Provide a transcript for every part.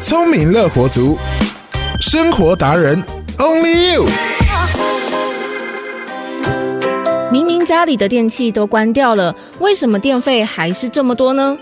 聪明乐活族，生活达人，Only you。明明家里的电器都关掉了，为什么电费还是这么多呢？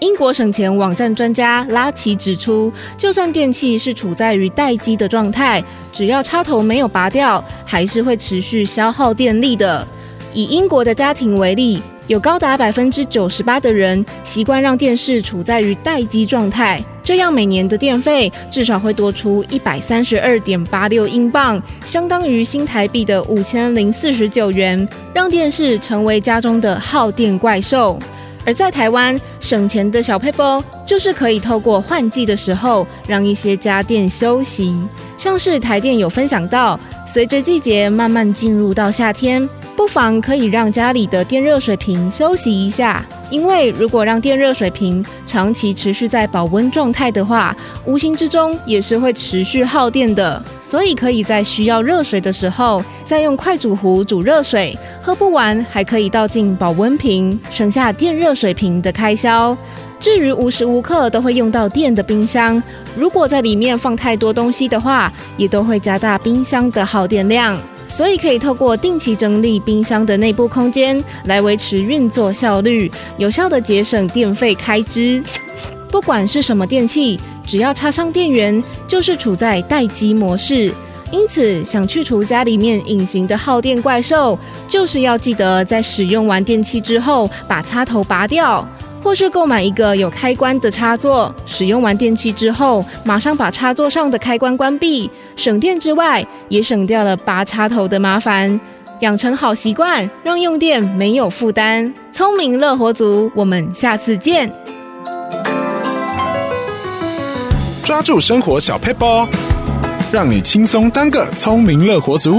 英国省钱网站专家拉奇指出，就算电器是处在于待机的状态，只要插头没有拔掉，还是会持续消耗电力的。以英国的家庭为例，有高达百分之九十八的人习惯让电视处在于待机状态，这样每年的电费至少会多出一百三十二点八六英镑，相当于新台币的五千零四十九元，让电视成为家中的耗电怪兽。而在台湾，省钱的小撇步就是可以透过换季的时候，让一些家电休息。像是台电有分享到，随着季节慢慢进入到夏天，不妨可以让家里的电热水瓶休息一下。因为如果让电热水瓶长期持续在保温状态的话，无形之中也是会持续耗电的。所以可以在需要热水的时候，再用快煮壶煮热水。喝不完还可以倒进保温瓶，省下电热水瓶的开销。至于无时无刻都会用到电的冰箱，如果在里面放太多东西的话，也都会加大冰箱的耗电量。所以可以透过定期整理冰箱的内部空间，来维持运作效率，有效的节省电费开支。不管是什么电器，只要插上电源，就是处在待机模式。因此，想去除家里面隐形的耗电怪兽，就是要记得在使用完电器之后，把插头拔掉，或是购买一个有开关的插座。使用完电器之后，马上把插座上的开关关闭，省电之外，也省掉了拔插头的麻烦。养成好习惯，让用电没有负担。聪明乐活族，我们下次见。抓住生活小 paper，。让你轻松当个聪明乐活族。